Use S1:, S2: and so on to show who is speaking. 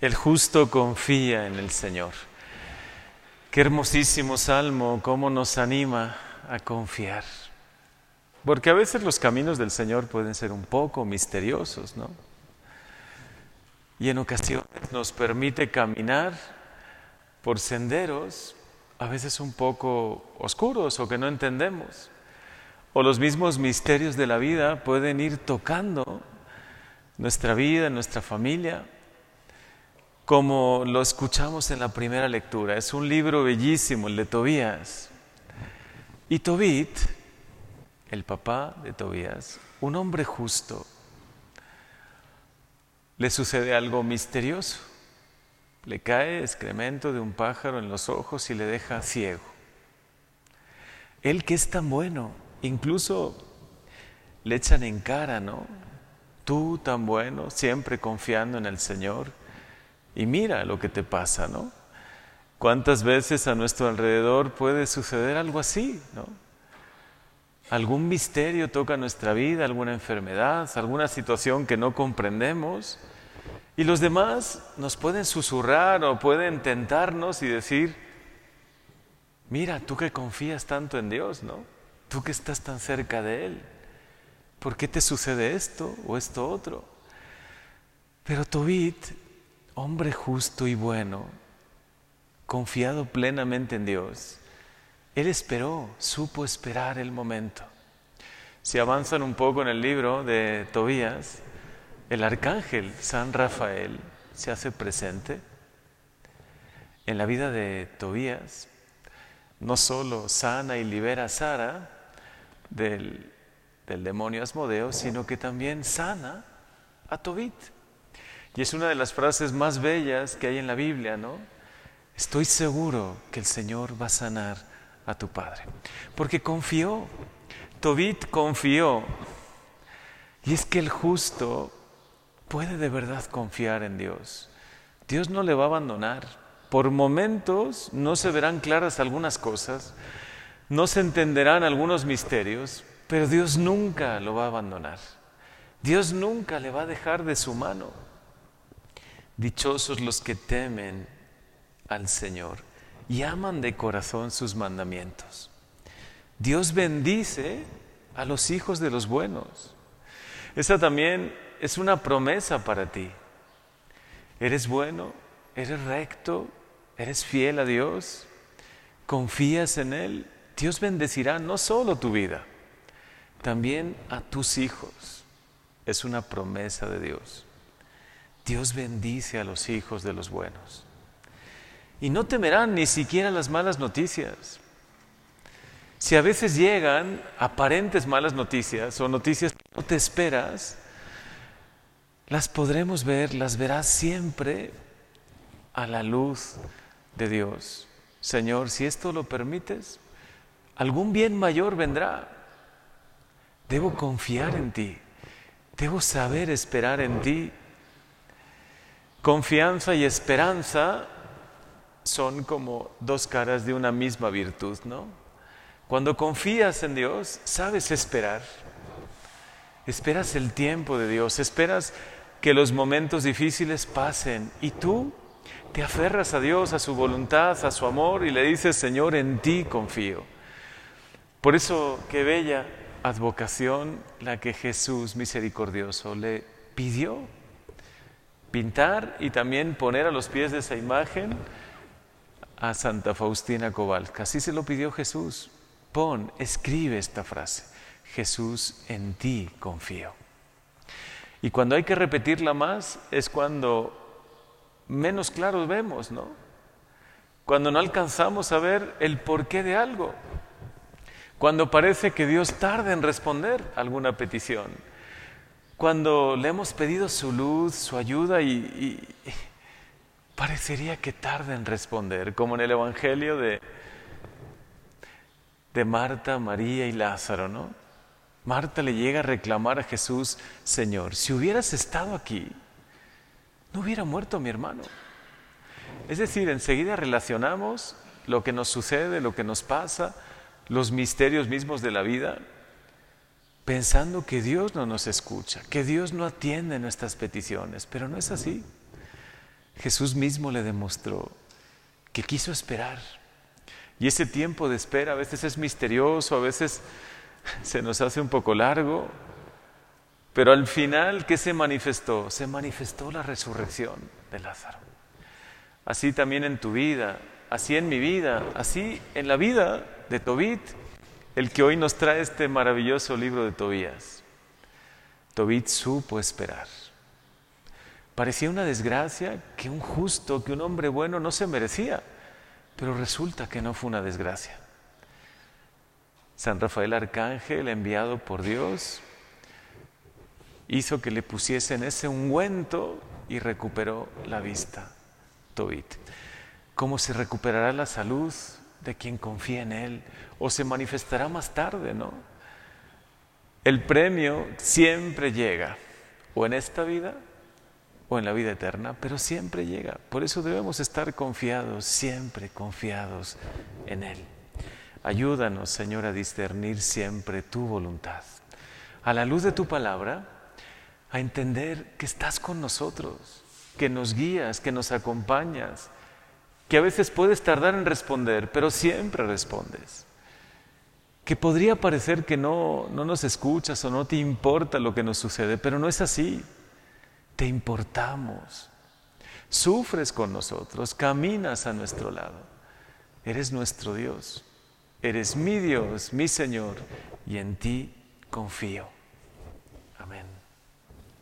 S1: El justo confía en el Señor. Qué hermosísimo salmo, cómo nos anima a confiar. Porque a veces los caminos del Señor pueden ser un poco misteriosos, ¿no? Y en ocasiones nos permite caminar por senderos a veces un poco oscuros o que no entendemos. O los mismos misterios de la vida pueden ir tocando nuestra vida, nuestra familia, como lo escuchamos en la primera lectura. Es un libro bellísimo, el de Tobías. Y Tobit, el papá de Tobías, un hombre justo, le sucede algo misterioso. Le cae excremento de un pájaro en los ojos y le deja ciego. Él que es tan bueno, incluso le echan en cara, ¿no? Tú tan bueno, siempre confiando en el Señor, y mira lo que te pasa, ¿no? ¿Cuántas veces a nuestro alrededor puede suceder algo así, ¿no? Algún misterio toca nuestra vida, alguna enfermedad, alguna situación que no comprendemos, y los demás nos pueden susurrar o pueden tentarnos y decir, mira, tú que confías tanto en Dios, ¿no? Tú que estás tan cerca de Él, ¿por qué te sucede esto o esto otro? Pero Tobit hombre justo y bueno, confiado plenamente en Dios, él esperó, supo esperar el momento. Si avanzan un poco en el libro de Tobías, el arcángel San Rafael se hace presente en la vida de Tobías, no solo sana y libera a Sara del, del demonio Asmodeo, sino que también sana a Tobit. Y es una de las frases más bellas que hay en la Biblia, ¿no? Estoy seguro que el Señor va a sanar a tu padre. Porque confió, Tobit confió. Y es que el justo puede de verdad confiar en Dios. Dios no le va a abandonar. Por momentos no se verán claras algunas cosas, no se entenderán algunos misterios, pero Dios nunca lo va a abandonar. Dios nunca le va a dejar de su mano. Dichosos los que temen al Señor y aman de corazón sus mandamientos. Dios bendice a los hijos de los buenos. Esa también es una promesa para ti. Eres bueno, eres recto, eres fiel a Dios, confías en Él. Dios bendecirá no solo tu vida, también a tus hijos. Es una promesa de Dios. Dios bendice a los hijos de los buenos. Y no temerán ni siquiera las malas noticias. Si a veces llegan aparentes malas noticias o noticias que no te esperas, las podremos ver, las verás siempre a la luz de Dios. Señor, si esto lo permites, algún bien mayor vendrá. Debo confiar en ti, debo saber esperar en ti Confianza y esperanza son como dos caras de una misma virtud, ¿no? Cuando confías en Dios, sabes esperar. Esperas el tiempo de Dios, esperas que los momentos difíciles pasen y tú te aferras a Dios, a su voluntad, a su amor y le dices, Señor, en ti confío. Por eso, qué bella advocación la que Jesús misericordioso le pidió pintar y también poner a los pies de esa imagen a Santa Faustina Kowalska. Así se lo pidió Jesús. Pon, escribe esta frase. Jesús, en ti confío. Y cuando hay que repetirla más es cuando menos claro vemos, ¿no? Cuando no alcanzamos a ver el porqué de algo. Cuando parece que Dios tarda en responder alguna petición cuando le hemos pedido su luz, su ayuda y, parecería que tarda en responder, como en el Evangelio de, de Marta, María y Lázaro, ¿no? Marta le llega a reclamar a Jesús, Señor, si hubieras estado aquí, no hubiera muerto mi hermano. Es decir, enseguida relacionamos lo que nos sucede, lo que nos pasa, los misterios mismos de la vida pensando que Dios no nos escucha, que Dios no atiende nuestras peticiones, pero no es así. Jesús mismo le demostró que quiso esperar. Y ese tiempo de espera a veces es misterioso, a veces se nos hace un poco largo, pero al final, ¿qué se manifestó? Se manifestó la resurrección de Lázaro. Así también en tu vida, así en mi vida, así en la vida de Tobit, el que hoy nos trae este maravilloso libro de Tobías. Tobit supo esperar. Parecía una desgracia que un justo, que un hombre bueno no se merecía, pero resulta que no fue una desgracia. San Rafael Arcángel, enviado por Dios, hizo que le pusiesen ese ungüento y recuperó la vista. Tobit. ¿Cómo se recuperará la salud de quien confía en él? ¿O se manifestará más tarde, no? El premio siempre llega, o en esta vida o en la vida eterna, pero siempre llega. Por eso debemos estar confiados, siempre confiados en Él. Ayúdanos, Señor, a discernir siempre tu voluntad. A la luz de tu palabra, a entender que estás con nosotros, que nos guías, que nos acompañas, que a veces puedes tardar en responder, pero siempre respondes. Que podría parecer que no, no nos escuchas o no te importa lo que nos sucede, pero no es así. Te importamos. Sufres con nosotros, caminas a nuestro lado. Eres nuestro Dios. Eres mi Dios, mi Señor, y en ti confío. Amén.